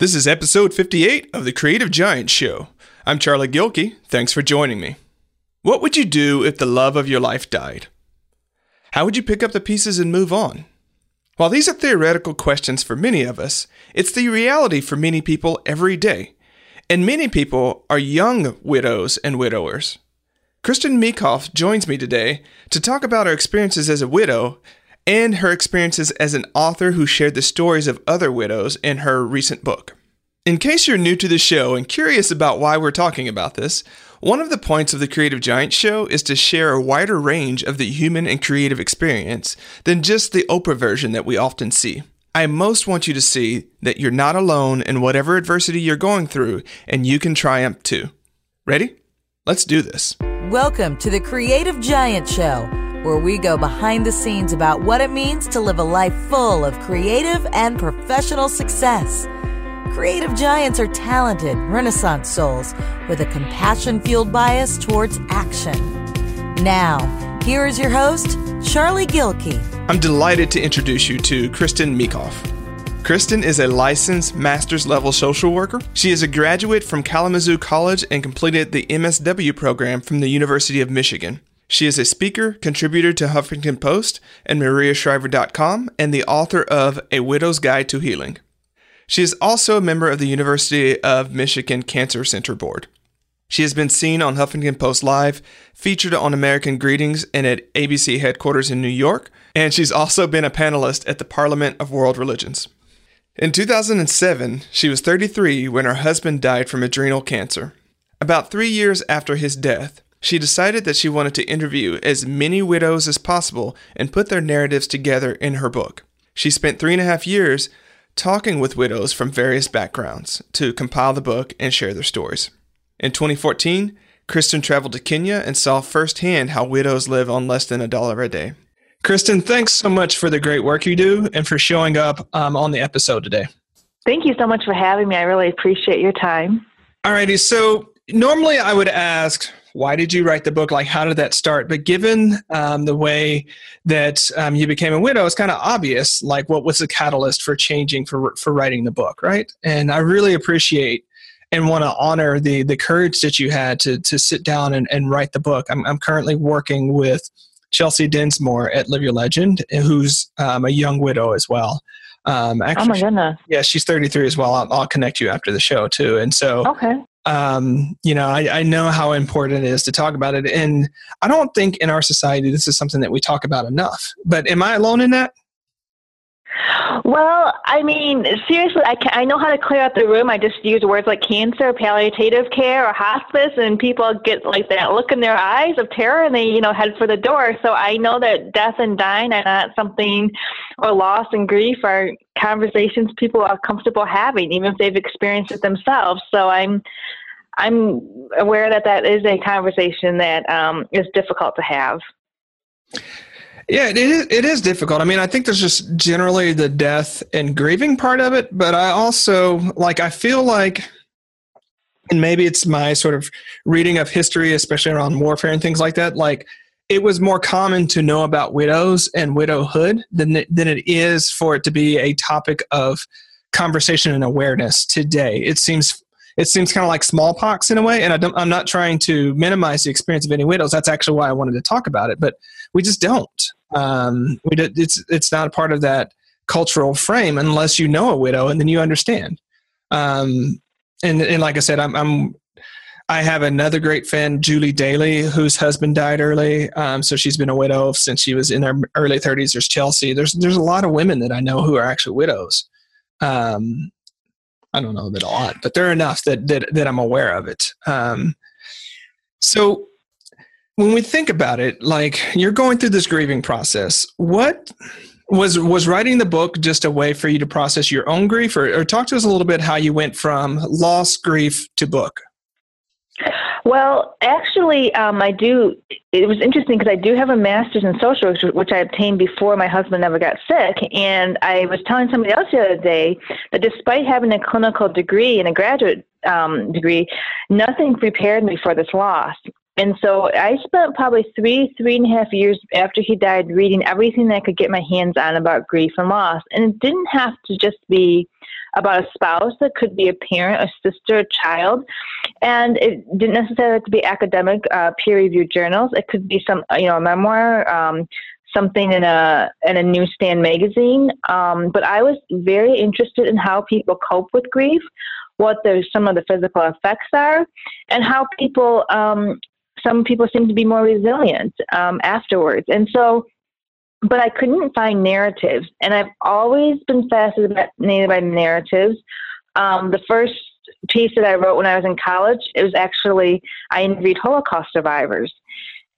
This is episode 58 of the Creative Giant Show. I'm Charlie Gilkey. Thanks for joining me. What would you do if the love of your life died? How would you pick up the pieces and move on? While these are theoretical questions for many of us, it's the reality for many people every day. And many people are young widows and widowers. Kristin Meekhof joins me today to talk about her experiences as a widow and her experiences as an author who shared the stories of other widows in her recent book. In case you're new to the show and curious about why we're talking about this, one of the points of the Creative Giant Show is to share a wider range of the human and creative experience than just the Oprah version that we often see. I most want you to see that you're not alone in whatever adversity you're going through and you can triumph too. Ready? Let's do this. Welcome to the Creative Giant Show where we go behind the scenes about what it means to live a life full of creative and professional success. Creative giants are talented, renaissance souls with a compassion fueled bias towards action. Now, here is your host, Charlie Gilkey. I'm delighted to introduce you to Kristin Meekhof. Kristin is a licensed master's level social worker. She is a graduate from Kalamazoo College and completed the MSW program from the University of Michigan. She is a speaker, contributor to Huffington Post and MariaShriver.com, and the author of A Widow's Guide to Healing. She is also a member of the University of Michigan Cancer Center Board. She has been seen on Huffington Post Live, featured on American Greetings and at ABC headquarters in New York, and she's also been a panelist at the Parliament of World Religions. In 2007, she was 33 when her husband died from adrenal cancer. About three years after his death, she decided that she wanted to interview as many widows as possible and put their narratives together in her book. She spent three and a half years talking with widows from various backgrounds to compile the book and share their stories. In 2014, Kristin traveled to Kenya and saw firsthand how widows live on less than a dollar a day. Kristin, thanks so much for the great work you do and for showing up um, on the episode today. Thank you so much for having me. I really appreciate your time. Alrighty, so normally I would ask, why did you write the book? Like, how did that start? But given um, the way that um, you became a widow, it's kind of obvious. Like, what was the catalyst for changing for for writing the book, right? And I really appreciate and want to honor the the courage that you had to to sit down and, and write the book. I'm I'm currently working with Chelsea Dinsmore at Live Your Legend, who's um, a young widow as well. Um, actually, oh my goodness! Yeah, she's 33 as well. I'll, I'll, connect you after the show too. And so, okay, um, you know, I, I know how important it is to talk about it. And I don't think in our society this is something that we talk about enough. But am I alone in that? Well, I mean, seriously, I, can, I know how to clear out the room. I just use words like cancer, palliative care, or hospice, and people get like that look in their eyes of terror and they, you know, head for the door. So I know that death and dying are not something, or loss and grief are conversations people are comfortable having, even if they've experienced it themselves. So I'm, I'm aware that that is a conversation that um, is difficult to have. Yeah, it is, it is difficult. I mean, I think there's just generally the death and grieving part of it, but I also like I feel like and maybe it's my sort of reading of history especially around warfare and things like that, like it was more common to know about widows and widowhood than than it is for it to be a topic of conversation and awareness today. It seems it seems kind of like smallpox in a way. And I am not trying to minimize the experience of any widows. That's actually why I wanted to talk about it. But we just don't. Um, we it's it's not a part of that cultural frame unless you know a widow and then you understand. Um, and and like I said, I'm, I'm I have another great friend, Julie Daly, whose husband died early. Um, so she's been a widow since she was in her early 30s. There's Chelsea. There's there's a lot of women that I know who are actually widows. Um, I don't know that a lot, but there are enough that that, that I'm aware of it. Um, so when we think about it, like you're going through this grieving process, what was was writing the book just a way for you to process your own grief, or, or talk to us a little bit how you went from loss, grief to book? Well, actually, um, I do. It was interesting because I do have a master's in social work, which I obtained before my husband ever got sick. And I was telling somebody else the other day that despite having a clinical degree and a graduate um, degree, nothing prepared me for this loss. And so I spent probably three, three and a half years after he died reading everything that I could get my hands on about grief and loss. And it didn't have to just be about a spouse. It could be a parent, a sister, a child, and it didn't necessarily have to be academic, uh, peer-reviewed journals. It could be some, you know, a memoir, um, something in a in a newsstand magazine. Um, but I was very interested in how people cope with grief, what the, some of the physical effects are, and how people. Um, some people seem to be more resilient um, afterwards, and so. But I couldn't find narratives, and I've always been fascinated by narratives. Um, the first piece that I wrote when I was in college, it was actually I interviewed Holocaust survivors,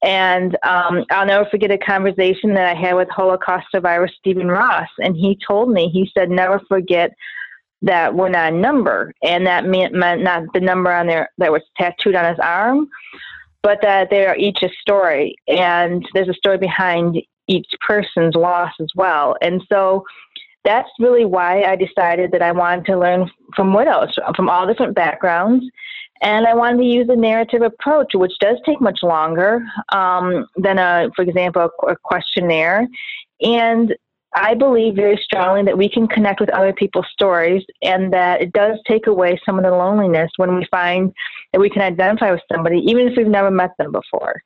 and um, I'll never forget a conversation that I had with Holocaust survivor Stephen Ross. And he told me, he said, never forget that we're not a number. And that meant, meant not the number on there that was tattooed on his arm, but that they are each a story. And there's a story behind each person's loss as well. And so that's really why I decided that I wanted to learn from widows from all different backgrounds and I wanted to use a narrative approach, which does take much longer um, than, a, for example, a questionnaire. And I believe very strongly that we can connect with other people's stories and that it does take away some of the loneliness when we find that we can identify with somebody, even if we've never met them before.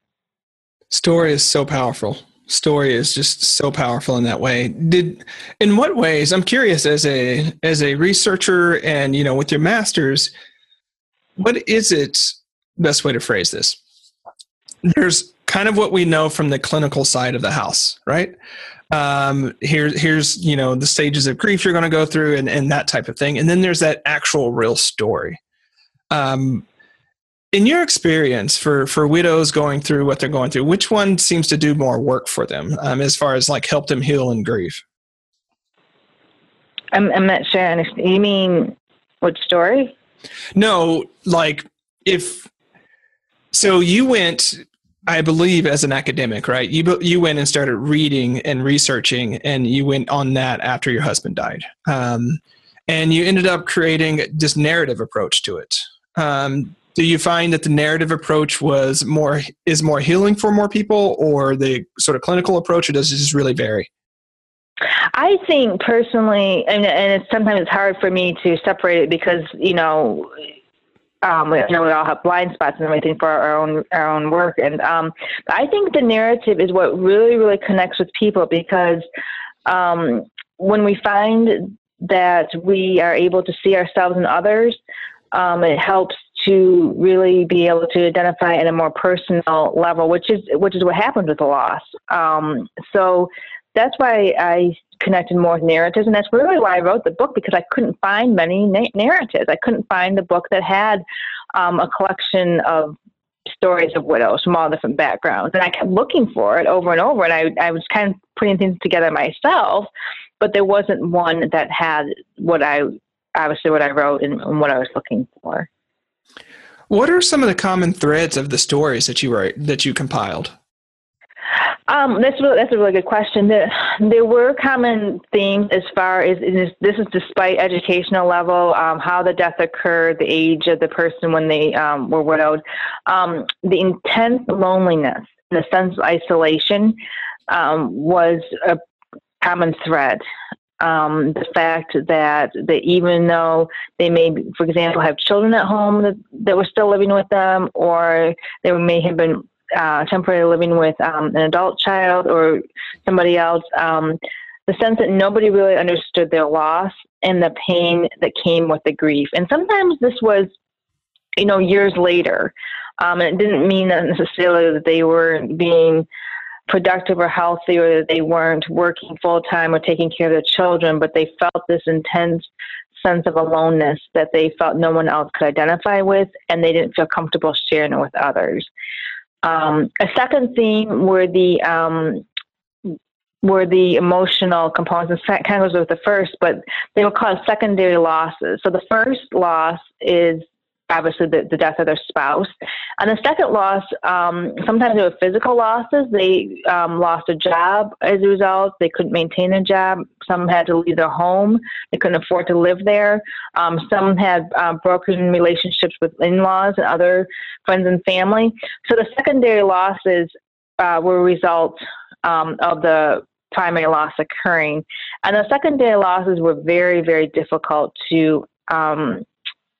Story is so powerful. Story is just so powerful in that way. Did in what ways? I'm curious as a as a researcher and you know with your masters, what is it best way to phrase this there's kind of what we know from the clinical side of the house right um, here, here's you know the stages of grief you're going to go through and, and that type of thing. And then there's that actual real story. Um, in your experience for for widows going through what they're going through which one seems to do more work for them um, as far as like help them heal and grief I'm, I'm not sure you mean what story? No, like if so you went I believe as an academic, right? You you went and started reading and researching, and you went on that after your husband died, um, and you ended up creating this narrative approach to it. Um, do you find that the narrative approach was more is more healing for more people, or the sort of clinical approach, or does it just really vary? I think personally, and, and it's, sometimes it's hard for me to separate it because you know, um, you know, we all have blind spots and everything for our own our own work, and um, I think the narrative is what really really connects with people because um, when we find that we are able to see ourselves in others, um, it helps to really be able to identify at a more personal level, which is which is what happens with the loss. Um, so that's why I connected more with narratives, and that's really why I wrote the book because I couldn't find many na- narratives. I couldn't find the book that had um, a collection of stories of widows from all different backgrounds, and I kept looking for it over and over, and I I was kind of putting things together myself, but there wasn't one that had what I obviously what I wrote and, and what I was looking for. What are some of the common threads of the stories that you write that you compiled? Um, that's really, that's a really good question. There, there were common themes as far as this is despite educational level, um, how the death occurred, the age of the person when they um, were widowed, um, the intense loneliness, the sense of isolation um, was a common thread. Um, the fact that that even though they may, for example, have children at home that, that were still living with them, or they may have been uh, temporarily living with um, an adult child or somebody else, um, the sense that nobody really understood their loss and the pain that came with the grief. And sometimes this was, you know, years later. Um, and it didn't mean that necessarily that they weren't being productive or healthy or that they weren't working full time or taking care of their children, but they felt this intense sense of aloneness that they felt no one else could identify with and they didn't feel comfortable sharing it with others. Um, a second theme were the um, were the emotional components. It kind of goes with the first, but they were called secondary losses. So the first loss is obviously the, the death of their spouse. And the second loss, um, sometimes they were physical losses. They um, lost a job as a result. They couldn't maintain a job. Some had to leave their home. They couldn't afford to live there. Um, some had uh, broken relationships with in-laws and other friends and family. So the secondary losses uh, were a result um, of the primary loss occurring. And the secondary losses were very, very difficult to um,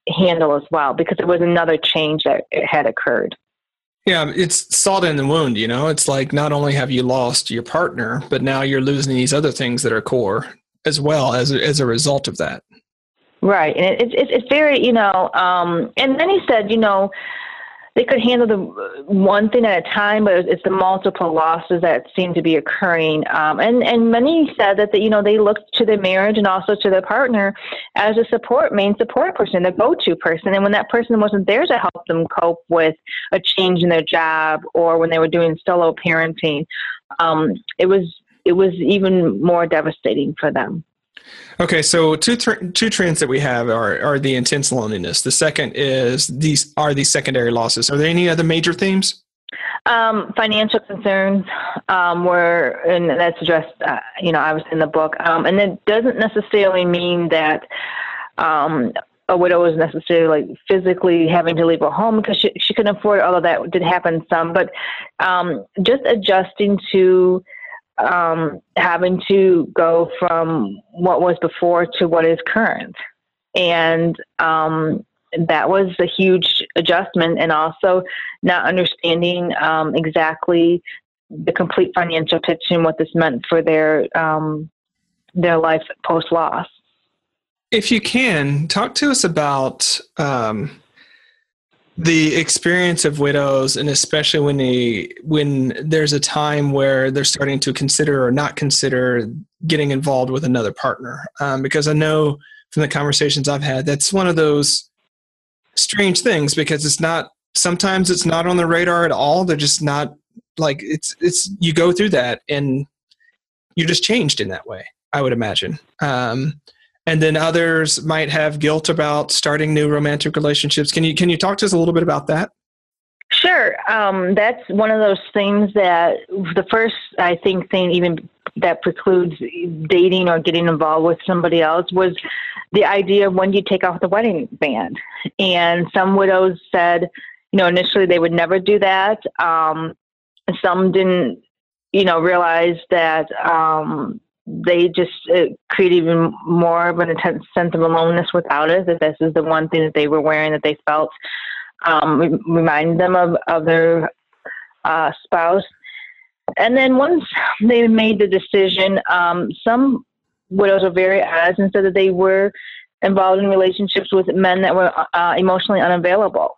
handle as well because it was another change that had occurred. Yeah, it's salt in the wound, you know. It's like not only have you lost your partner, but now you're losing these other things that are core as well as as a result of that. Right, and it's it, it's very you know, um, and then he said, you know, they could handle the one thing at a time, but it's the multiple losses that seem to be occurring. Um, and and many said that the, you know they looked to their marriage and also to their partner as a support main support person, the go-to person. And when that person wasn't there to help them cope with a change in their job or when they were doing solo parenting, um, it was it was even more devastating for them. Okay, so two th- two trends that we have are are the intense loneliness. The second is these are these secondary losses. Are there any other major themes? Um, financial concerns um, were, and that's addressed, uh, you know, I was in the book, um, and it doesn't necessarily mean that um, a widow is necessarily like physically having to leave her home because she she couldn't afford. Although that did happen some, but um, just adjusting to um, having to go from what was before to what is current. And um, that was a huge adjustment, and also not understanding um, exactly the complete financial picture and what this meant for their um, their life post loss. If you can talk to us about um, the experience of widows and especially when they when there's a time where they're starting to consider or not consider getting involved with another partner. Um, because i know from the conversations i've had that's one of those strange things because it's not sometimes it's not on the radar at all. They're just not like it's it's you go through that and you're just changed in that way i would imagine. Um, and then others might have guilt about starting new romantic relationships. Can you can you talk to us a little bit about that? Sure. Um, that's one of those things that the first, I think, thing even that precludes dating or getting involved with somebody else was the idea of when you take off the wedding band. And some widows said, you know, initially they would never do that. Um, some didn't, you know, realize that um, they just create even more of an intense sense of aloneness without it. That this is the one thing that they were wearing that they felt um, reminded them of, of their uh, spouse. And then once they made the decision, um, some widows were very honest and said that they were involved in relationships with men that were uh, emotionally unavailable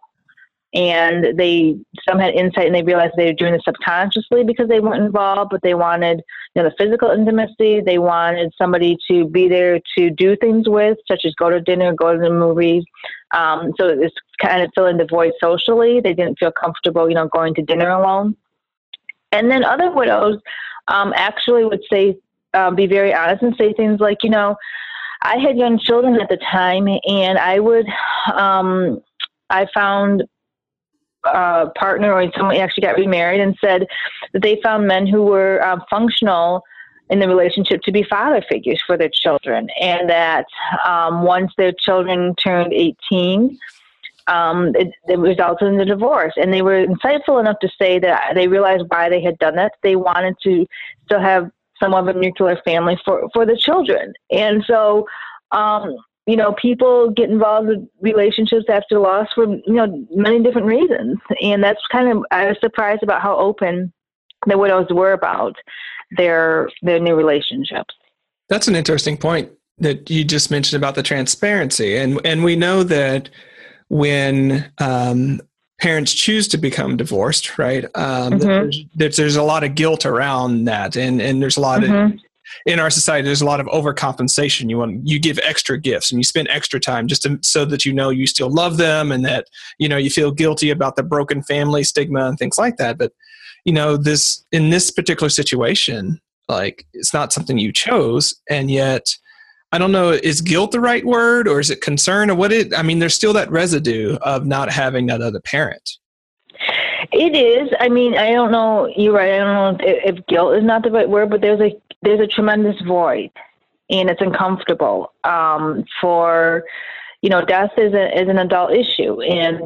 and they some had insight and they realized they were doing this subconsciously because they weren't involved but they wanted you know the physical intimacy. They wanted somebody to be there to do things with such as go to dinner go to the movies. Um, so it's kind of filling the void socially. They didn't feel comfortable you know going to dinner alone. And then other widows um, actually would say um, be very honest and say things like you know i had young children at the time and i would um, i found uh, partner or someone actually got remarried and said that they found men who were uh, functional in the relationship to be father figures for their children, and that um, once their children turned 18, um, it, it, resulted in the divorce. And they were insightful enough to say that they realized why they had done that. They wanted to still have somewhat of a nuclear family for, for the children. And so um, you know, people get involved with relationships after loss for, you know, many different reasons. And that's kind of, I was surprised about how open the widows were about their, their new relationships. That's an interesting point that you just mentioned about the transparency. And, and we know that when um, parents choose to become divorced, right? Um, mm-hmm. there's, there's, a lot of guilt around that, and and there's a lot mm-hmm. of in our society there's a lot of overcompensation. You want you give extra gifts and you spend extra time just to, so that you know you still love them and that you know you feel guilty about the broken family stigma and things like that. But you know this in this particular situation like it's not something you chose and yet i don't know is guilt the right word or is it concern or what it i mean there's still that residue of not having that other parent it is. I mean, I don't know. You're right. I don't know if, if guilt is not the right word, but there's a there's a tremendous void, and it's uncomfortable. Um, for you know, death is a, is an adult issue, and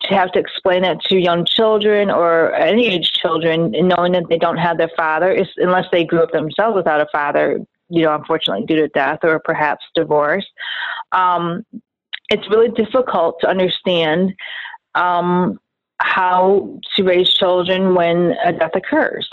to have to explain it to young children or any age children, knowing that they don't have their father, unless they grew up themselves without a father, you know, unfortunately due to death or perhaps divorce. Um, it's really difficult to understand um, how to raise children when a death occurs.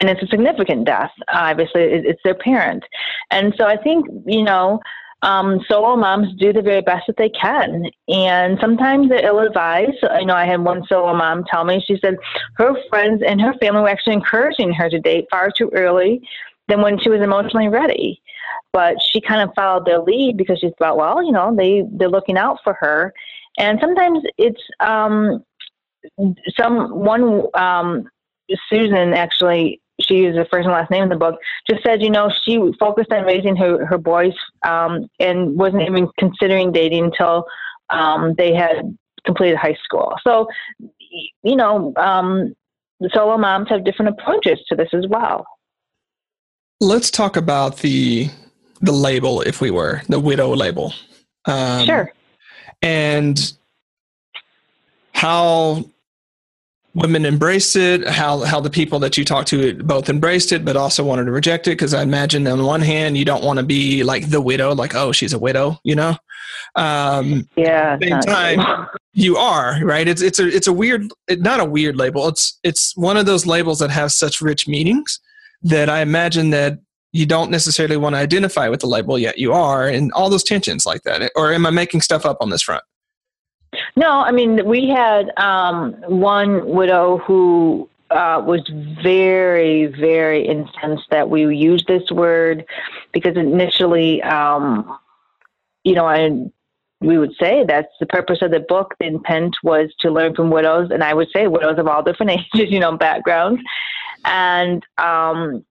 And it's a significant death. Obviously, it's their parent. And so I think, you know, um, solo moms do the very best that they can. And sometimes they're ill advised. I know I had one solo mom tell me, she said her friends and her family were actually encouraging her to date far too early than when she was emotionally ready. But she kind of followed their lead because she thought, well, you know, they, they're looking out for her. And sometimes it's um, some one um, Susan actually she used the first and last name in the book, just said, you know, she focused on raising her, her boys um, and wasn't even considering dating until um, they had completed high school. So, you know, um, solo moms have different approaches to this as well. Let's talk about the the label, if we were the widow label. Um, sure. And how women embraced it how how the people that you talked to both embraced it but also wanted to reject it. Because i imagine on one hand you don't want to be like the widow like oh she's a widow you know? Um yeah same time you are right? It's it's a it's a weird not a weird label. It's it's one of those labels that have such rich meanings that i imagine that you don't necessarily want to identify with the label yet. You are and all those tensions like that. Or am i making stuff up on this front no, I mean we had um, one widow who uh, was very, very incensed that we used this word because initially, um, you know, I we would say that's the purpose of the book. The intent was to learn from widows, and I would say widows of all different ages, you know, backgrounds, and um,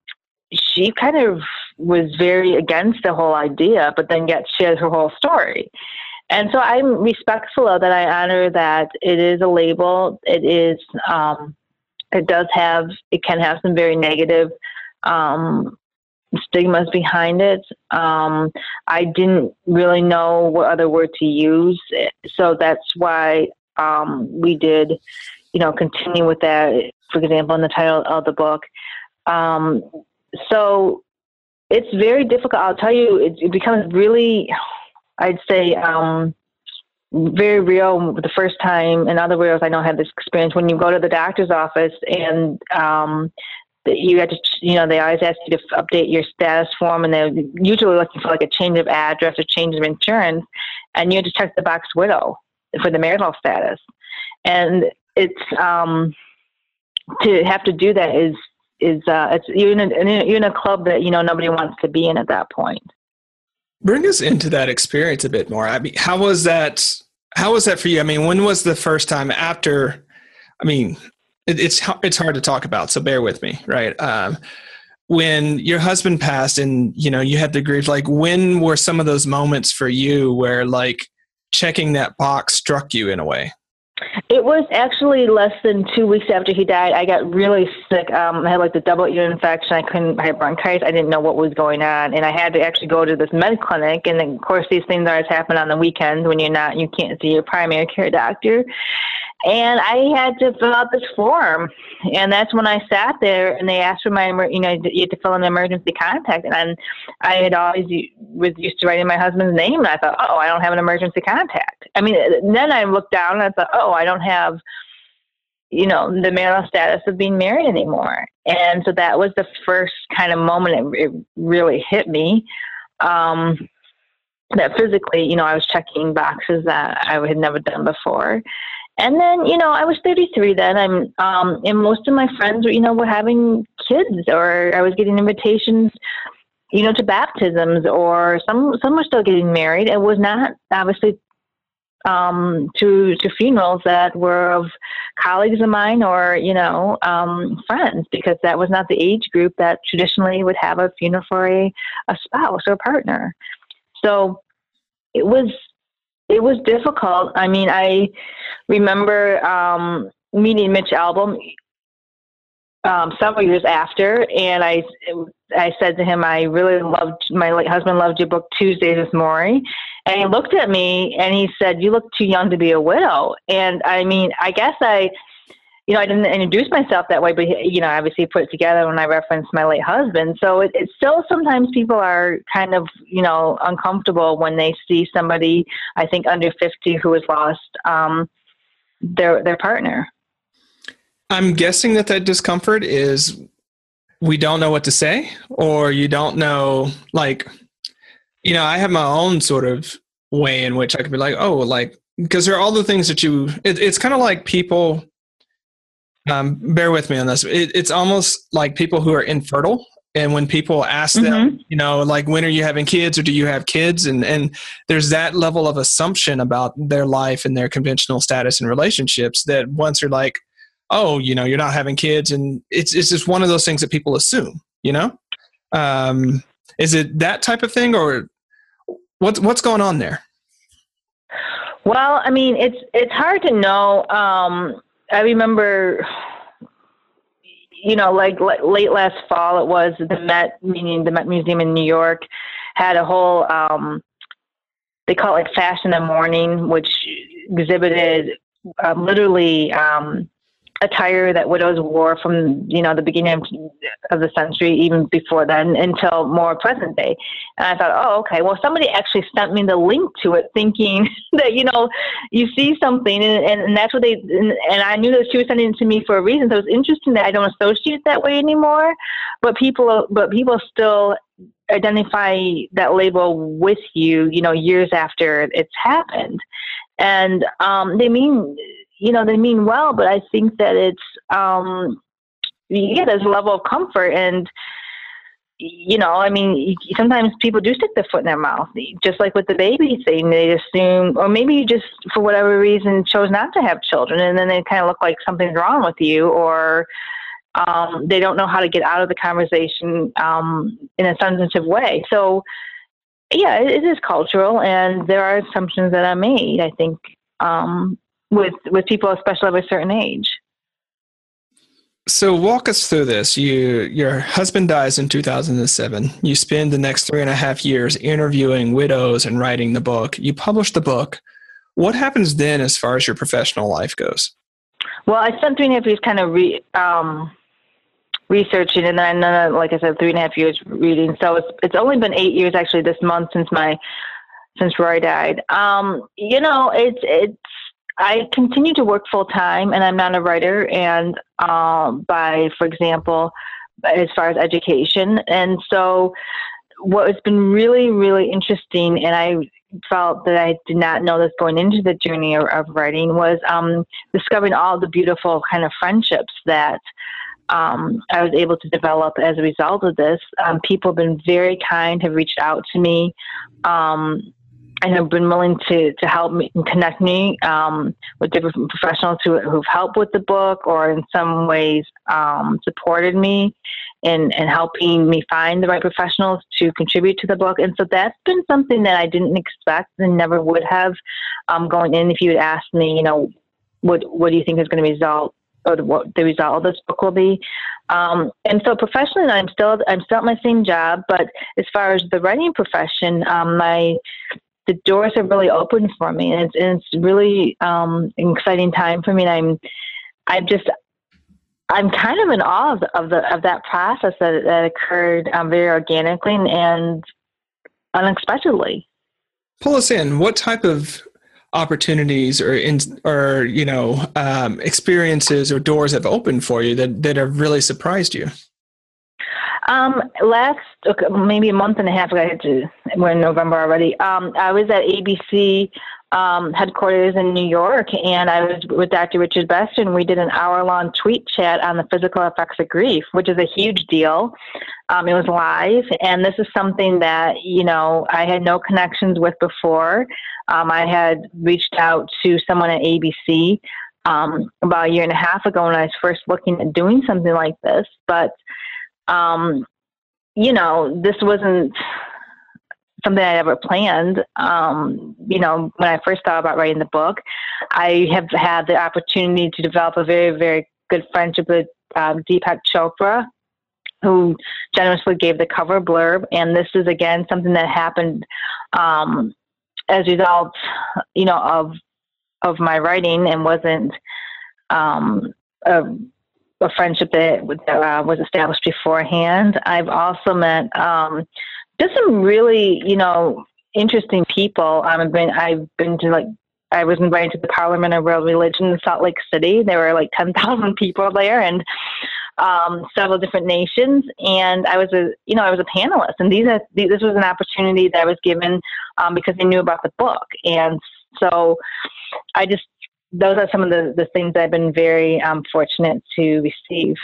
she kind of was very against the whole idea, but then yet shared her whole story. And so I'm respectful of that. I honor that it is a label. It is, um, it does have, it can have some very negative um, stigmas behind it. Um, I didn't really know what other word to use. So that's why um, we did, you know, continue with that, for example, in the title of the book. Um, so it's very difficult. I'll tell you, it, it becomes really I'd say um, very real the first time. In other words, I know had this experience when you go to the doctor's office and um, you had to, you know, they always ask you to update your status form, and they're usually looking for like a change of address or change of insurance, and you have to check the box widow for the marital status, and it's um, to have to do that is is uh, it's you're in, a, you're in a club that you know nobody wants to be in at that point. Bring us into that experience a bit more. I mean, how was that? How was that for you? I mean, when was the first time after? I mean, it, it's it's hard to talk about, so bear with me, right? Um, when your husband passed, and you know you had the grief. Like, when were some of those moments for you where like checking that box struck you in a way? It was actually less than two weeks after he died. I got really sick. Um, I had like the double ear infection. I couldn't. I had bronchitis. I didn't know what was going on, and I had to actually go to this med clinic. And of course, these things always happen on the weekends when you're not. You can't see your primary care doctor. And I had to fill out this form, and that's when I sat there and they asked for my, you know, you had to fill in an emergency contact, and I had always was used to writing my husband's name, and I thought, oh, I don't have an emergency contact. I mean, then I looked down and I thought, oh, I don't have, you know, the marital status of being married anymore, and so that was the first kind of moment it, it really hit me. Um, that physically, you know, I was checking boxes that I had never done before. And then, you know, I was 33 then. I'm, um, and most of my friends, you know, were having kids, or I was getting invitations, you know, to baptisms, or some some were still getting married. It was not obviously um, to to funerals that were of colleagues of mine or you know um, friends, because that was not the age group that traditionally would have a funeral for a, a spouse or partner. So it was it was difficult. I mean, I remember um, meeting Mitch Albom um, several years after, and I I said to him, I really loved my late husband loved your book Tuesdays with Morrie, and he looked at me and he said, "You look too young to be a widow." And I mean, I guess I, you know, I didn't introduce myself that way, but you know, obviously put it together when I referenced my late husband. So it, it's still sometimes people are kind of you know uncomfortable when they see somebody I think under fifty who has lost um, their their partner. I'm guessing that that discomfort is we don't know what to say, or you don't know, like, you know, I have my own sort of way in which I could be like, oh, like, because there are all the things that you, it, it's kind of like people, um, bear with me on this. It, it's almost like people who are infertile. And when people ask them, mm-hmm. you know, like, when are you having kids or do you have kids? And, and there's that level of assumption about their life and their conventional status and relationships that once you're like, oh, you know, you're not having kids, and it's it's just one of those things that people assume. You know, um, is it that type of thing, or what's what's going on there? Well, I mean, it's it's hard to know. Um, I remember, you know, like late last fall, it was the Met, meaning the Met Museum in New York, had a whole. Um, they call it Fashion in the Mourning, which exhibited um, literally um, attire that widows wore from you know the beginning of the century even before then until more present day. And i thought oh okay. Well somebody actually sent me the link to it thinking that you know you see something and, and that's what they and, and i knew that she was sending it to me for a reason. So it's interesting that i don't associate that way anymore. But people but people still identify that label with you you know years after it's happened. And um, they mean you know, they mean well, but I think that it's, um, yeah, there's a level of comfort and, you know, I mean, sometimes people do stick their foot in their mouth, just like with the baby thing. They assume, or maybe you just, for whatever reason, chose not to have children, and then they kind of look like something's wrong with you, or um, they don't know how to get out of the conversation um, in a sensitive way. So, yeah, it, it is cultural, and there are assumptions that are made. I think um, with with people, especially of a certain age. So walk us through this. You your husband dies in 2007. You spend the next three and a half years interviewing widows and writing the book. You publish the book. What happens then as far as your professional life goes? Well, I spent three and a half years kind of re, um, researching, and then, uh, like I said, three and a half years reading. So it's it's only been eight years actually this month since my since Roy died. Um, you know, it's it's I continue to work full time, and I'm not a writer. And um, by, for example, as far as education, and so what has been really, really interesting, and I felt that I did not know this going into the journey of, of writing, was um, discovering all the beautiful kind of friendships that. Um, I was able to develop as a result of this. Um, people have been very kind, have reached out to me. Um, and have been willing to, to help me and connect me um, with different professionals who, who've helped with the book or in some ways um, supported me in, in helping me find the right professionals to contribute to the book. And so that's been something that I didn't expect and never would have um, going in if you had asked me, you know, what, what do you think is going to result or what the result of this book will be. Um, and so professionally, I'm still I'm still at my same job, but as far as the writing profession, um, my the doors are really open for me, and it's, and it's really um, an exciting time for me. And I'm, I'm just, I'm kind of in awe of, the, of, the, of that process that that occurred um, very organically and unexpectedly. Pull us in. What type of opportunities or in, or you know um, experiences or doors have opened for you that that have really surprised you? Um, last maybe a month and a half ago, to, we're in November already. Um, I was at ABC um, headquarters in New York, and I was with Dr. Richard Besser, and we did an hour-long tweet chat on the physical effects of grief, which is a huge deal. Um, it was live, and this is something that you know I had no connections with before. Um, I had reached out to someone at ABC um, about a year and a half ago when I was first looking at doing something like this, but um, you know, this wasn't something I ever planned. Um, you know, when I first thought about writing the book, I have had the opportunity to develop a very, very good friendship with um, Deepak Chopra, who generously gave the cover blurb. And this is again something that happened um, as a result, you know, of of my writing and wasn't um, a, a, friendship that, that uh, was established beforehand. I've also met um, just some really, you know, interesting people. I've been I've been to like I was invited to the Parliament of World Religion in Salt Lake City. There were like ten thousand people there, and um, several different nations, and I was a you know I was a panelist, and these are, this was an opportunity that I was given um, because they knew about the book, and so I just those are some of the the things I've been very um, fortunate to receive.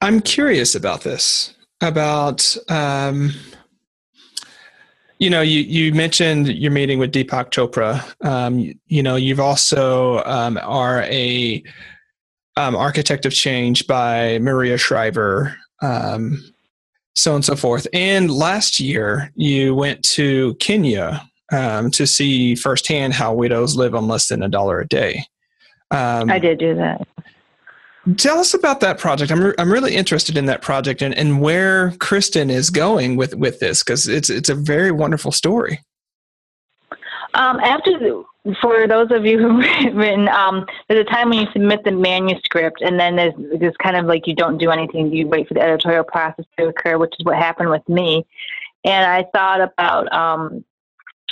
I'm curious about this about. Um, you know, you, you mentioned your meeting with Deepak Chopra. Um, you, you, know, you've also um, are a um, Architect of Change by Maria Shriver, um, so on and so forth. And last year, you went to Kenya um, to see firsthand how widows live on less than a dollar a day. Um, I did do that. Tell us about that project. I'm, re- I'm really interested in that project and, and where Kristin is going with, with this because it's it's a very wonderful story. Um, after the, for those of you who've written, um, there's a time when you submit the manuscript, and then there's just kind of like you don't do anything. You wait for the editorial process to occur, which is what happened with me. And I thought about, um,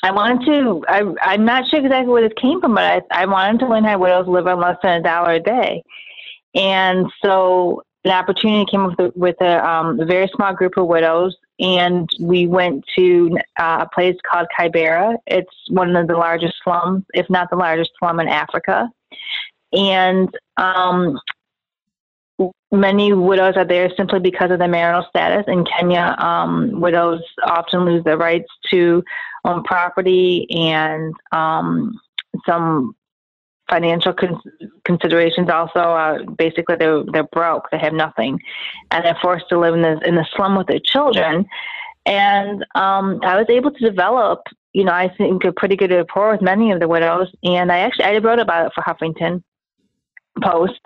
I wanted to. I, I'm not sure exactly where this came from, but I, I wanted to learn how widows live on less than a dollar a day. And so an opportunity came with a, with a, um, a very small group of widows and we went to uh, a place called Kibera. It's one of the largest slums, if not the largest slum in Africa. And um, many widows are there simply because of their marital status. In Kenya, um, widows often lose their rights to own property and um, some financial con- considerations also uh, basically they're they're broke. They have nothing. And they're forced to live in the in the slum with their children. And um, I was able to develop you know I think a pretty good rapport with many of the widows. And I actually I wrote about it for Huffington Post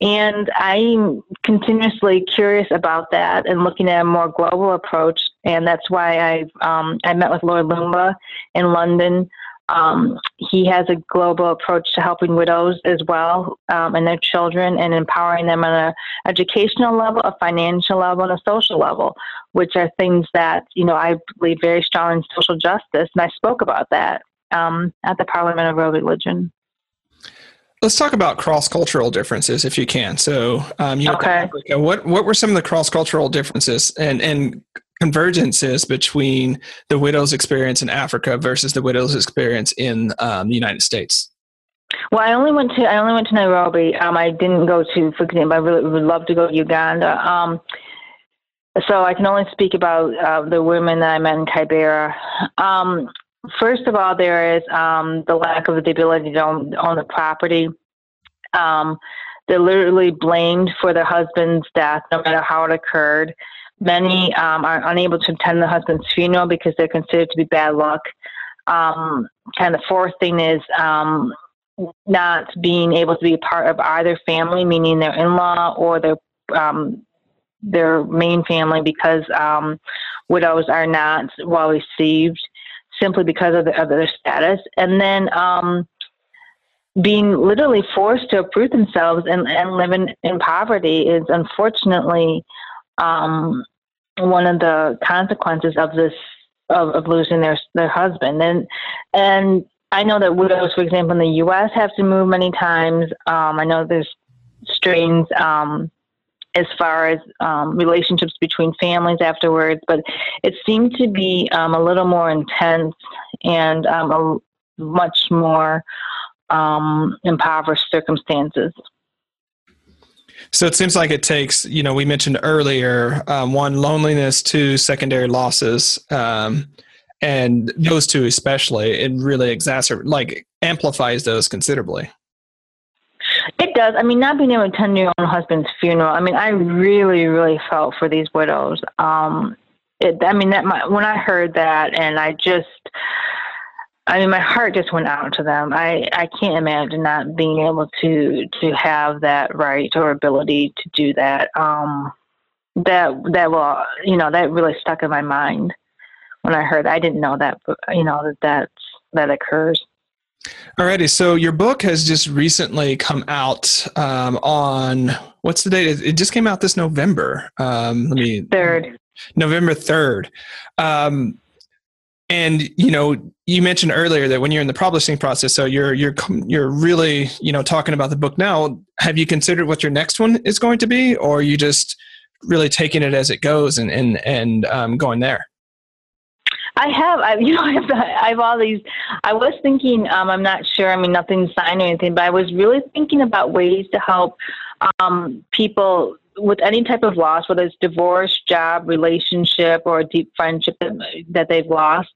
and I'm continuously curious about that and looking at a more global approach and that's why I've um, I met with Lord Loomba in London um, he has a global approach to helping widows as well um, and their children and empowering them on an educational level, a financial level, and a social level, which are things that, you know, I believe very strong in social justice. And I spoke about that um, at the Parliament of Religion. Let's talk about cross cultural differences, if you can. So, um, you okay. Africa. What what were some of the cross cultural differences and and convergences between the widow's experience in Africa versus the widow's experience in um, the United States? Well, I only went to I only went to Nairobi. Um, I didn't go to, for example, I really would love to go to Uganda. Um, so I can only speak about uh, the women that I met in Kibera. Um, first of all, there is um, the lack of the ability to own, own the property. Um, they're literally blamed for their husband's death, no matter how it occurred. Many um, are unable to attend the husband's funeral because they're considered to be bad luck. Um, of the fourth thing is um, not being able to be a part of either family, meaning their in-law or their um, their main family, because um, widows are not well received simply because of, the, of their status. And then um, being literally forced to uproot themselves and, and live in, in poverty is unfortunately um, one of the consequences of this of, of losing their their husband and and I know that widows, for example, in the U.S. have to move many times. Um, I know there's strains um, as far as um, relationships between families afterwards, but it seemed to be um, a little more intense and um, a much more um, impoverished circumstances. So it seems like it takes, you know, we mentioned earlier, um, one loneliness, two secondary losses, um, and those two especially, it really exacerbates, like amplifies those considerably. It does. I mean, not being able to attend your own husband's funeral. I mean, I really, really felt for these widows. Um, it, I mean, that my, when I heard that, and I just, I mean, my heart just went out to them. I, I can't imagine not being able to to have that right or ability to do that. Um, that that will, you know, that really stuck in my mind when I heard. I didn't know that, you know that that that occurs. Alrighty, so your book has just recently come out um, on what's the date? It just came out this November. Um, let me third. November third. Um, and you know you mentioned earlier that when you're in the publishing process so you're you're you're really you know talking about the book now have you considered what your next one is going to be or are you just really taking it as it goes and and and um, going there I have, I, you know, I have, I have all these. I was thinking, um, I'm not sure. I mean, nothing signed or anything, but I was really thinking about ways to help um, people with any type of loss, whether it's divorce, job, relationship, or a deep friendship that, that they've lost,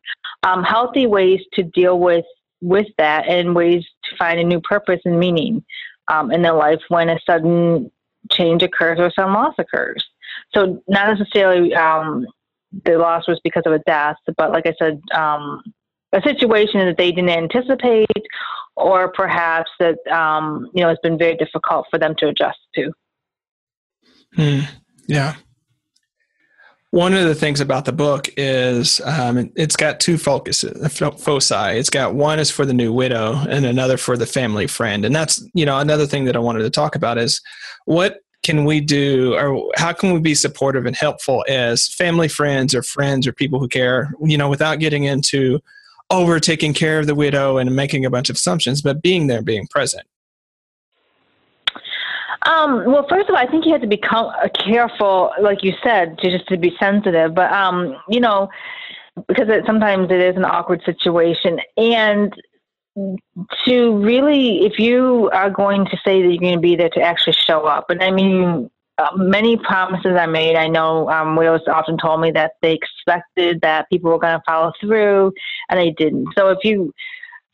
um, healthy ways to deal with with that and ways to find a new purpose and meaning um, in their life when a sudden change occurs or some loss occurs. So not necessarily um, the loss was because of a death, but like I said, um, a situation that they didn't anticipate, or perhaps that um, you know has been very difficult for them to adjust to. Hmm. Yeah. One of the things about the book is um, it's got two focuses, foci. It's got one is for the new widow and another for the family friend. And that's, you know, another thing that I wanted to talk about is what can we do or how can we be supportive and helpful as family friends or friends or people who care, you know, without getting into over taking care of the widow and making a bunch of assumptions, but being there, being present. Um, well, first of all, I think you have to be careful, like you said, to just to be sensitive. But um, you know, because it, sometimes it is an awkward situation, and to really, if you are going to say that you're going to be there, to actually show up. And I mean, uh, many promises I made. I know um, widows often told me that they expected that people were going to follow through, and they didn't. So if you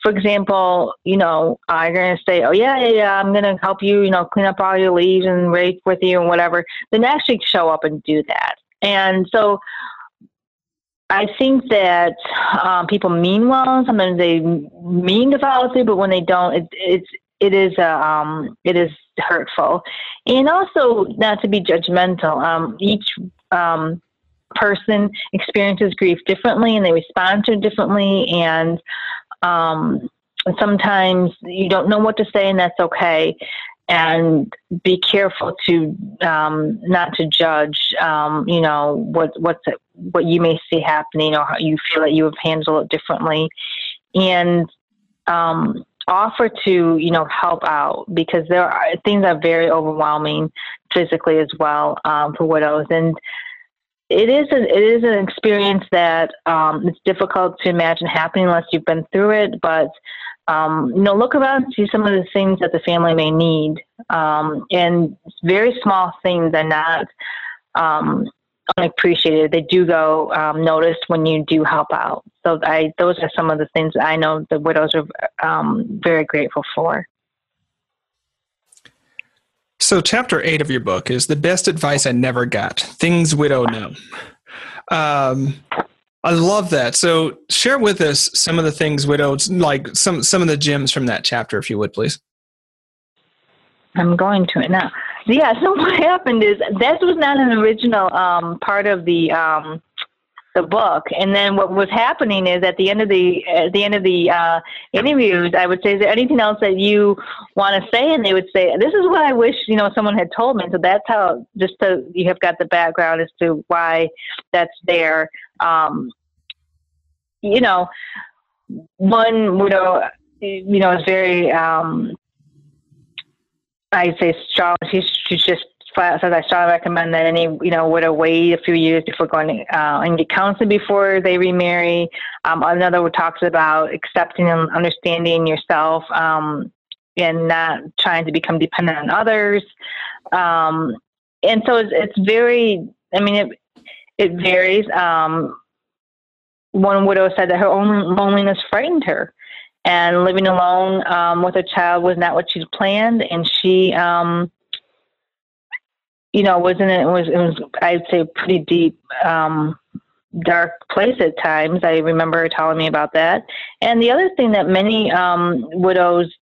for example, you know, I'm going to say, oh, yeah, yeah, yeah, I'm going to help you, you know, clean up all your leaves and rake with you and whatever, then actually show up and do that. And so I think that um, people mean well. Sometimes they mean to follow through, but when they don't, it, it's, it is, uh, um, it is hurtful. And also not to be judgmental. Um, each, um, person experiences grief differently and they respond to it differently and um, sometimes you don't know what to say, and that's okay. And be careful to um, not to judge. Um, you know what what's what you may see happening, or how you feel that you have handled it differently, and um, offer to you know help out because there are things are very overwhelming physically as well um, for widows and it is a, it is an experience that um, it's difficult to imagine happening unless you've been through it. But um, you know, look around and see some of the things that the family may need, um, and very small things are not um, unappreciated. They do go um, noticed when you do help out. So I, those are some of the things I know the widows are um, very grateful for. So, chapter eight of your book is the best advice I never got things widow know. Um, I love that. So, share with us some of the things widows like some some of the gems from that chapter, if you would, please. I'm going to it now. Yeah. So what happened is that was not an original um, part of the um, the book. And then what was happening is at the end of the at the end of the uh, interviews, I would say, "Is there anything else that you want to say?" And they would say, "This is what I wish you know someone had told me." So that's how just so you have got the background as to why that's there. Um, you know, one widow, you know, is very. Um, I'd say strong. She's, she's just says I strongly recommend that any you know would wait a few years before going uh, and get counseling before they remarry. Um, another talks about accepting and understanding yourself um, and not trying to become dependent on others. Um, and so it's, it's, very. I mean, it it varies. Um, one widow said that her own loneliness frightened her and living alone um, with a child was not what she'd planned and she um, you know, wasn't it was it was I'd say pretty deep um, dark place at times. I remember her telling me about that. And the other thing that many um, widows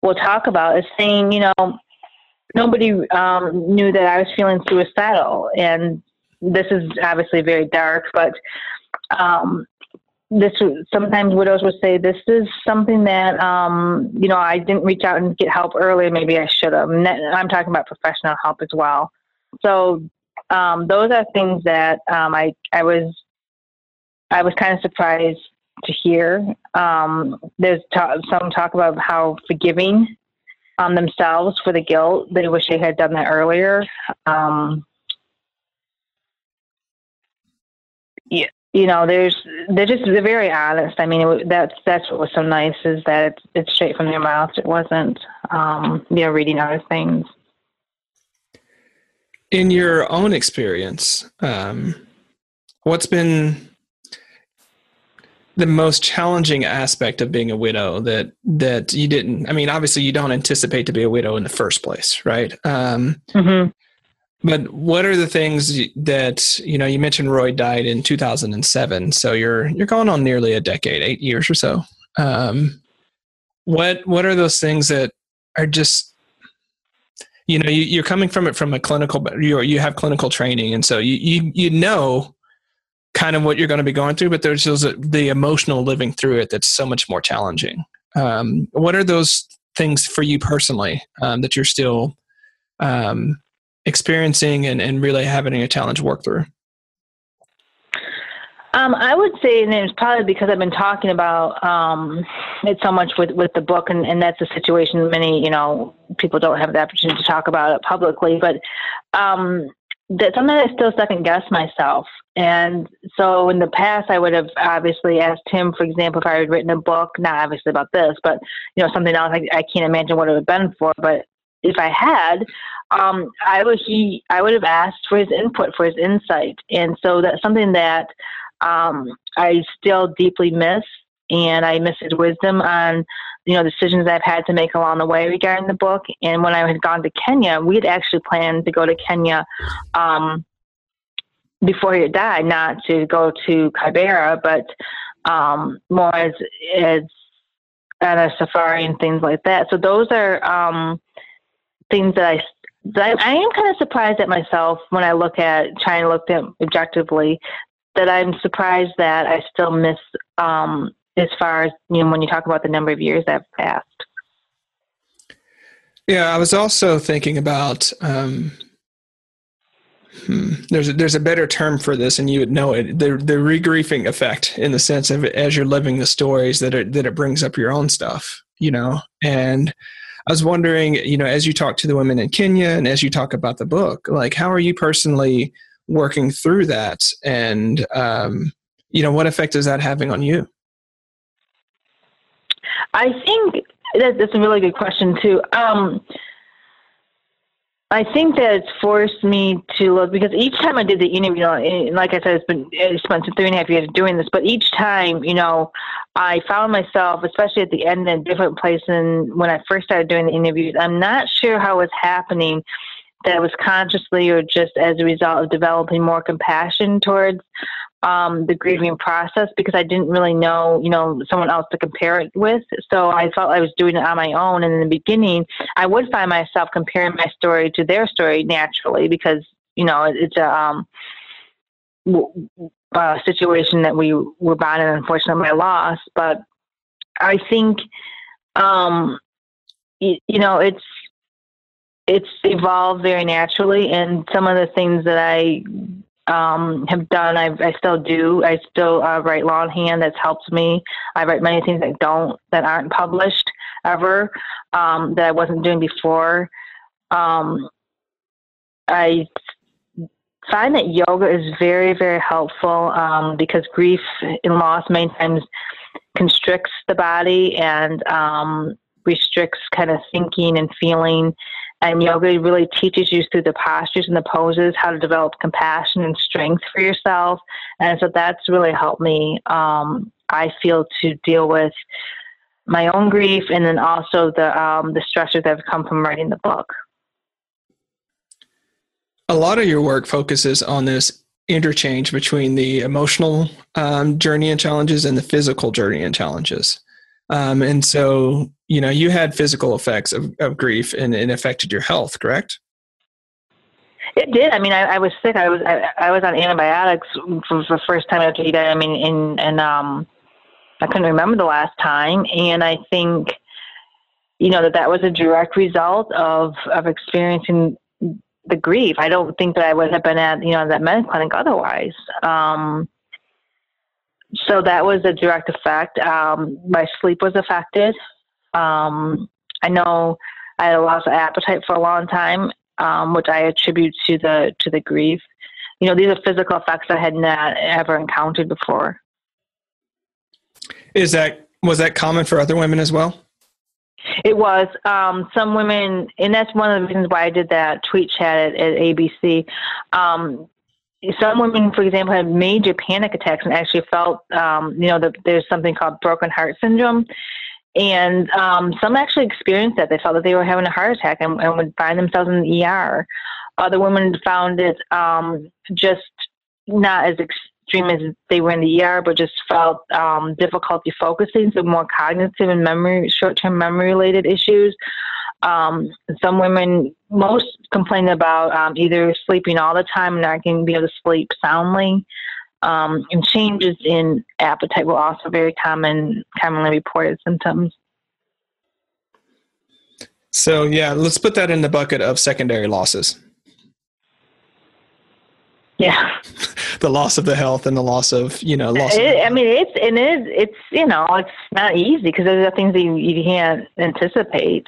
will talk about is saying, you know, nobody um, knew that I was feeling suicidal. And this is obviously very dark, but um, this sometimes widows would say this is something that um, you know I didn't reach out and get help earlier. Maybe I should have. I'm talking about professional help as well. So um, those are things that um, I I was I was kind of surprised to hear. Um, there's some talk about how forgiving um, themselves for the guilt. They wish they had done that earlier. Um, yeah, you know, there's they're just they're very honest. I mean, it, that's that's what was so nice is that it's it's straight from their mouth. It wasn't um, you know reading other things. In your own experience, um, what's been the most challenging aspect of being a widow that that you didn't? I mean, obviously, you don't anticipate to be a widow in the first place, right? Um, mm-hmm. But what are the things that you know? You mentioned Roy died in 2007, so you're you're going on nearly a decade, eight years or so. Um, what what are those things that are just you know you, are coming from it from a clinical you you have clinical training and so you you, you know kind of what you're going to be going through but there's those, the emotional living through it that's so much more challenging um, what are those things for you personally um, that you're still um, experiencing and, and really having a challenge work through um, I would say, and it's probably because I've been talking about um, it so much with, with the book, and, and that's a situation many, you know, people don't have the opportunity to talk about it publicly. But um, that sometimes I still second guess myself. And so in the past, I would have obviously asked him, for example, if I had written a book, not obviously about this, but you know, something else. I, I can't imagine what it would have been for. But if I had, um, I would he I would have asked for his input, for his insight, and so that's something that um, I still deeply miss, and I miss his wisdom on you know decisions I've had to make along the way regarding the book. And when I had gone to Kenya, we had actually planned to go to Kenya um, before he died, not to go to Kibera, but um, more as as a safari and things like that. So those are um, things that I that I am kind of surprised at myself when I look at trying to look at objectively that I'm surprised that I still miss um, as far as you know when you talk about the number of years that have passed. Yeah, I was also thinking about um, hmm, there's a, there's a better term for this, and you would know it the the regriefing effect in the sense of as you're living the stories that it that it brings up your own stuff, you know. And I was wondering, you know, as you talk to the women in Kenya and as you talk about the book, like how are you personally working through that? And um, you know what effect is that having on you? I think that, that's a really good question too. Um, I think that it's forced me to look because each time I did the interview, know, like I said, it's been I spent three and a half years doing this. But each time, you know, I found myself, especially at the end, in a different place than when I first started doing the interviews. I'm not sure how it's happening, that was consciously or just as a result of developing more compassion towards um, the grieving process because I didn't really know, you know, someone else to compare it with. So I felt I was doing it on my own. And in the beginning, I would find myself comparing my story to their story naturally because, you know, it's a, um, a situation that we were bound bonded, unfortunately, my loss. But I think, um, you, you know, it's it's evolved very naturally, and some of the things that I um, have done, I, I still do. I still uh, write longhand. That's helped me. I write many things that don't that aren't published ever um, that I wasn't doing before. Um, I find that yoga is very very helpful um, because grief and loss many times constricts the body and um, restricts kind of thinking and feeling and yoga really teaches you through the postures and the poses how to develop compassion and strength for yourself. And so that's really helped me, um, I feel, to deal with my own grief and then also the, um, the stressors that have come from writing the book. A lot of your work focuses on this interchange between the emotional um, journey and challenges and the physical journey and challenges. Um, and so, you know, you had physical effects of, of grief and it affected your health, correct? It did. I mean, I, I was sick. I was I, I was on antibiotics for, for the first time after he died. I mean, and and um, I couldn't remember the last time. And I think, you know, that that was a direct result of of experiencing the grief. I don't think that I would have been at you know that med clinic otherwise. Um, so that was a direct effect. Um, my sleep was affected. Um, I know I had a loss of appetite for a long time, um, which I attribute to the to the grief. You know, these are physical effects I had not ever encountered before. Is that was that common for other women as well? It was. Um, some women, and that's one of the reasons why I did that tweet chat at, at ABC. Um, some women, for example, had major panic attacks and actually felt, um, you know, that there's something called broken heart syndrome. And um, some actually experienced that. They felt that they were having a heart attack and, and would find themselves in the ER. Other women found it um, just not as extreme as they were in the ER, but just felt um, difficulty focusing, so more cognitive and memory, short-term memory-related issues. Um, some women, most complain about um, either sleeping all the time and not getting be able to sleep soundly. Um, and changes in appetite were also very common, commonly reported symptoms. So yeah, let's put that in the bucket of secondary losses. Yeah. the loss of the health and the loss of, you know, loss. It, I mean, it's, and it is, it's, you know, it's not easy because there's things that you, you can't anticipate.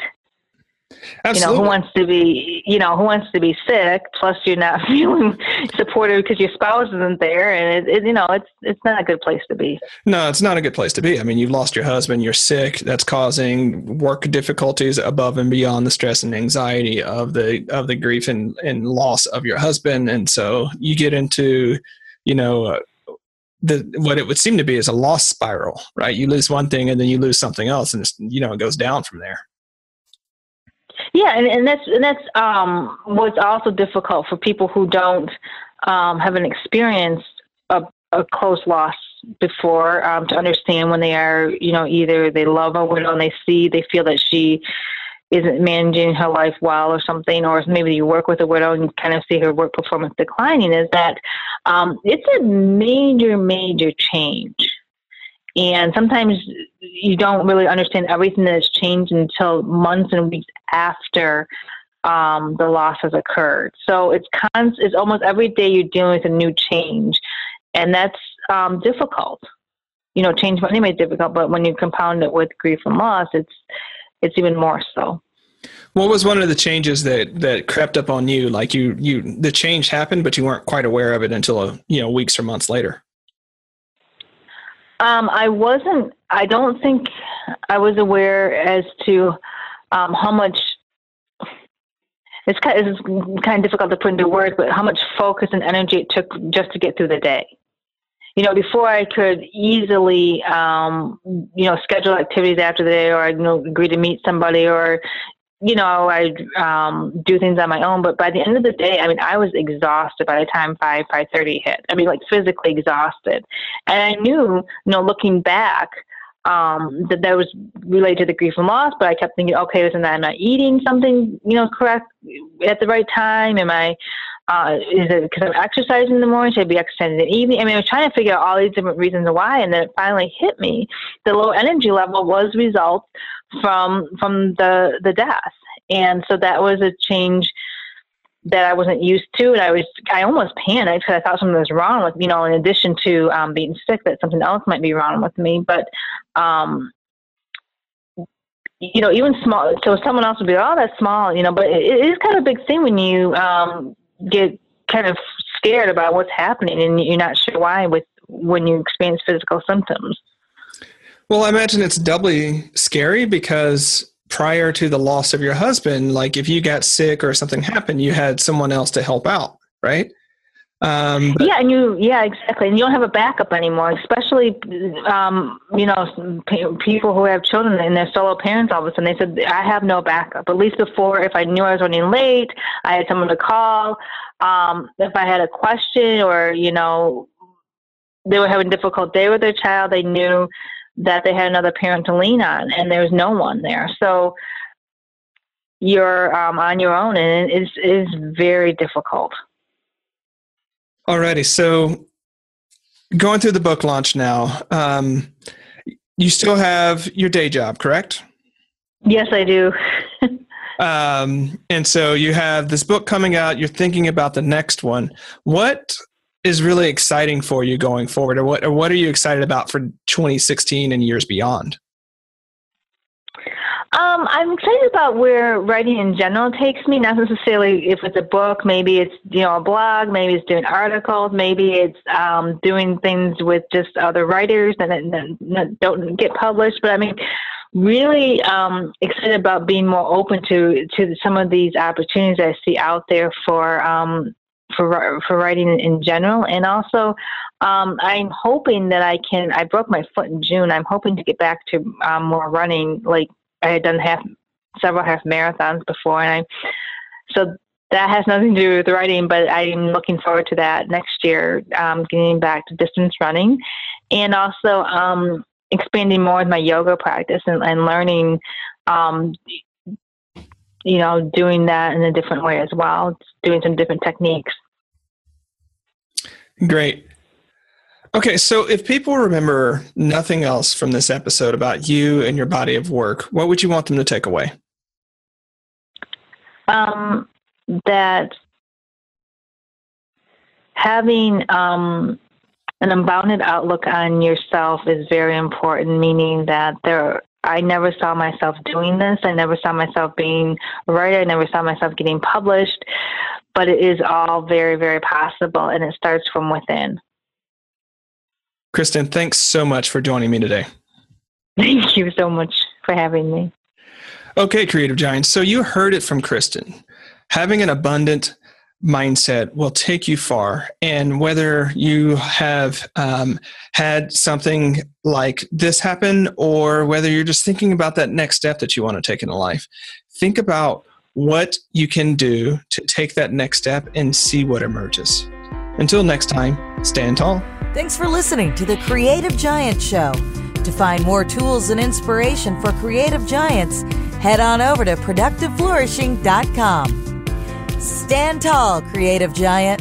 Absolutely. You know, who wants to be, you know, who wants to be sick? Plus, you're not feeling supported because your spouse isn't there, and it, it, you know, it's it's not a good place to be. No, it's not a good place to be. I mean, you've lost your husband, you're sick. That's causing work difficulties above and beyond the stress and anxiety of the of the grief and and loss of your husband, and so you get into, you know. Uh, the what it would seem to be is a loss spiral, right? You lose one thing and then you lose something else, and you know it goes down from there. Yeah, and, and that's and that's um, what's also difficult for people who don't um, haven't experienced a, a close loss before um, to understand when they are, you know, either they love a widow and they see they feel that she isn't managing her life well or something, or maybe you work with a widow and kind of see her work performance declining, is that um, it's a major, major change. And sometimes you don't really understand everything that has changed until months and weeks after um, the loss has occurred. So it's cons- it's almost every day you're dealing with a new change, and that's um, difficult. You know, change anyway is difficult, but when you compound it with grief and loss, it's it's even more so. What was one of the changes that that crept up on you? Like you you the change happened, but you weren't quite aware of it until a, you know weeks or months later. Um, I wasn't. I don't think I was aware as to um, how much. It's kind, of, it's kind of difficult to put into words, but how much focus and energy it took just to get through the day. You know, before I could easily, um, you know, schedule activities after the day, or you know agree to meet somebody, or you know, I um, do things on my own. But by the end of the day, I mean, I was exhausted by the time five five thirty hit. I mean, like physically exhausted, and I knew, you know, looking back, um, that that was related to the grief and loss. But I kept thinking, okay, isn't that am I eating something, you know, correct at the right time? Am I uh, is it because I'm exercising in the morning? Should I be exercising in the evening? I mean, I was trying to figure out all these different reasons why, and then it finally hit me. The low energy level was result from from the the death, and so that was a change that I wasn't used to, and I was I almost panicked because I thought something was wrong with you know. In addition to um, being sick, that something else might be wrong with me, but. Um, you know, even small. So someone else would be, oh, that's small, you know. But it, it is kind of a big thing when you um, get kind of scared about what's happening and you're not sure why with when you experience physical symptoms. Well, I imagine it's doubly scary because prior to the loss of your husband, like if you got sick or something happened, you had someone else to help out, right? Um, but, yeah, and you, yeah, exactly. And you don't have a backup anymore, especially, um, you know, p- people who have children and they're solo parents all of a sudden. They said, I have no backup. At least before, if I knew I was running late, I had someone to call. Um, if I had a question or, you know, they were having a difficult day with their child, they knew that they had another parent to lean on and there was no one there. So you're um, on your own and it is, it is very difficult. Alrighty, so going through the book launch now, um, you still have your day job, correct? Yes, I do. um, and so you have this book coming out. You're thinking about the next one. What is really exciting for you going forward, or what? Or what are you excited about for 2016 and years beyond? Um, I'm excited about where writing in general takes me. Not necessarily if it's a book, maybe it's you know a blog, maybe it's doing articles, maybe it's um, doing things with just other writers that, that don't get published. But I mean, really um, excited about being more open to to some of these opportunities I see out there for um, for for writing in general, and also um, I'm hoping that I can. I broke my foot in June. I'm hoping to get back to um, more running, like I had done half several half marathons before, and I so that has nothing to do with writing, but I'm looking forward to that next year, um, getting back to distance running, and also um, expanding more with my yoga practice and, and learning, um, you know, doing that in a different way as well, doing some different techniques. Great. Okay, so if people remember nothing else from this episode about you and your body of work, what would you want them to take away? Um, that having um, an unbounded outlook on yourself is very important, meaning that there I never saw myself doing this. I never saw myself being a writer. I never saw myself getting published. But it is all very, very possible, and it starts from within. Kristin, thanks so much for joining me today. Thank you so much for having me. Okay, Creative Giants. So you heard it from Kristin. Having an abundant mindset will take you far. And whether you have um, had something like this happen or whether you're just thinking about that next step that you want to take in life, think about what you can do to take that next step and see what emerges. Until next time, stand tall. Thanks for listening to the Creative Giant Show. To find more tools and inspiration for creative giants, head on over to productiveflourishing.com. Stand tall, creative giant.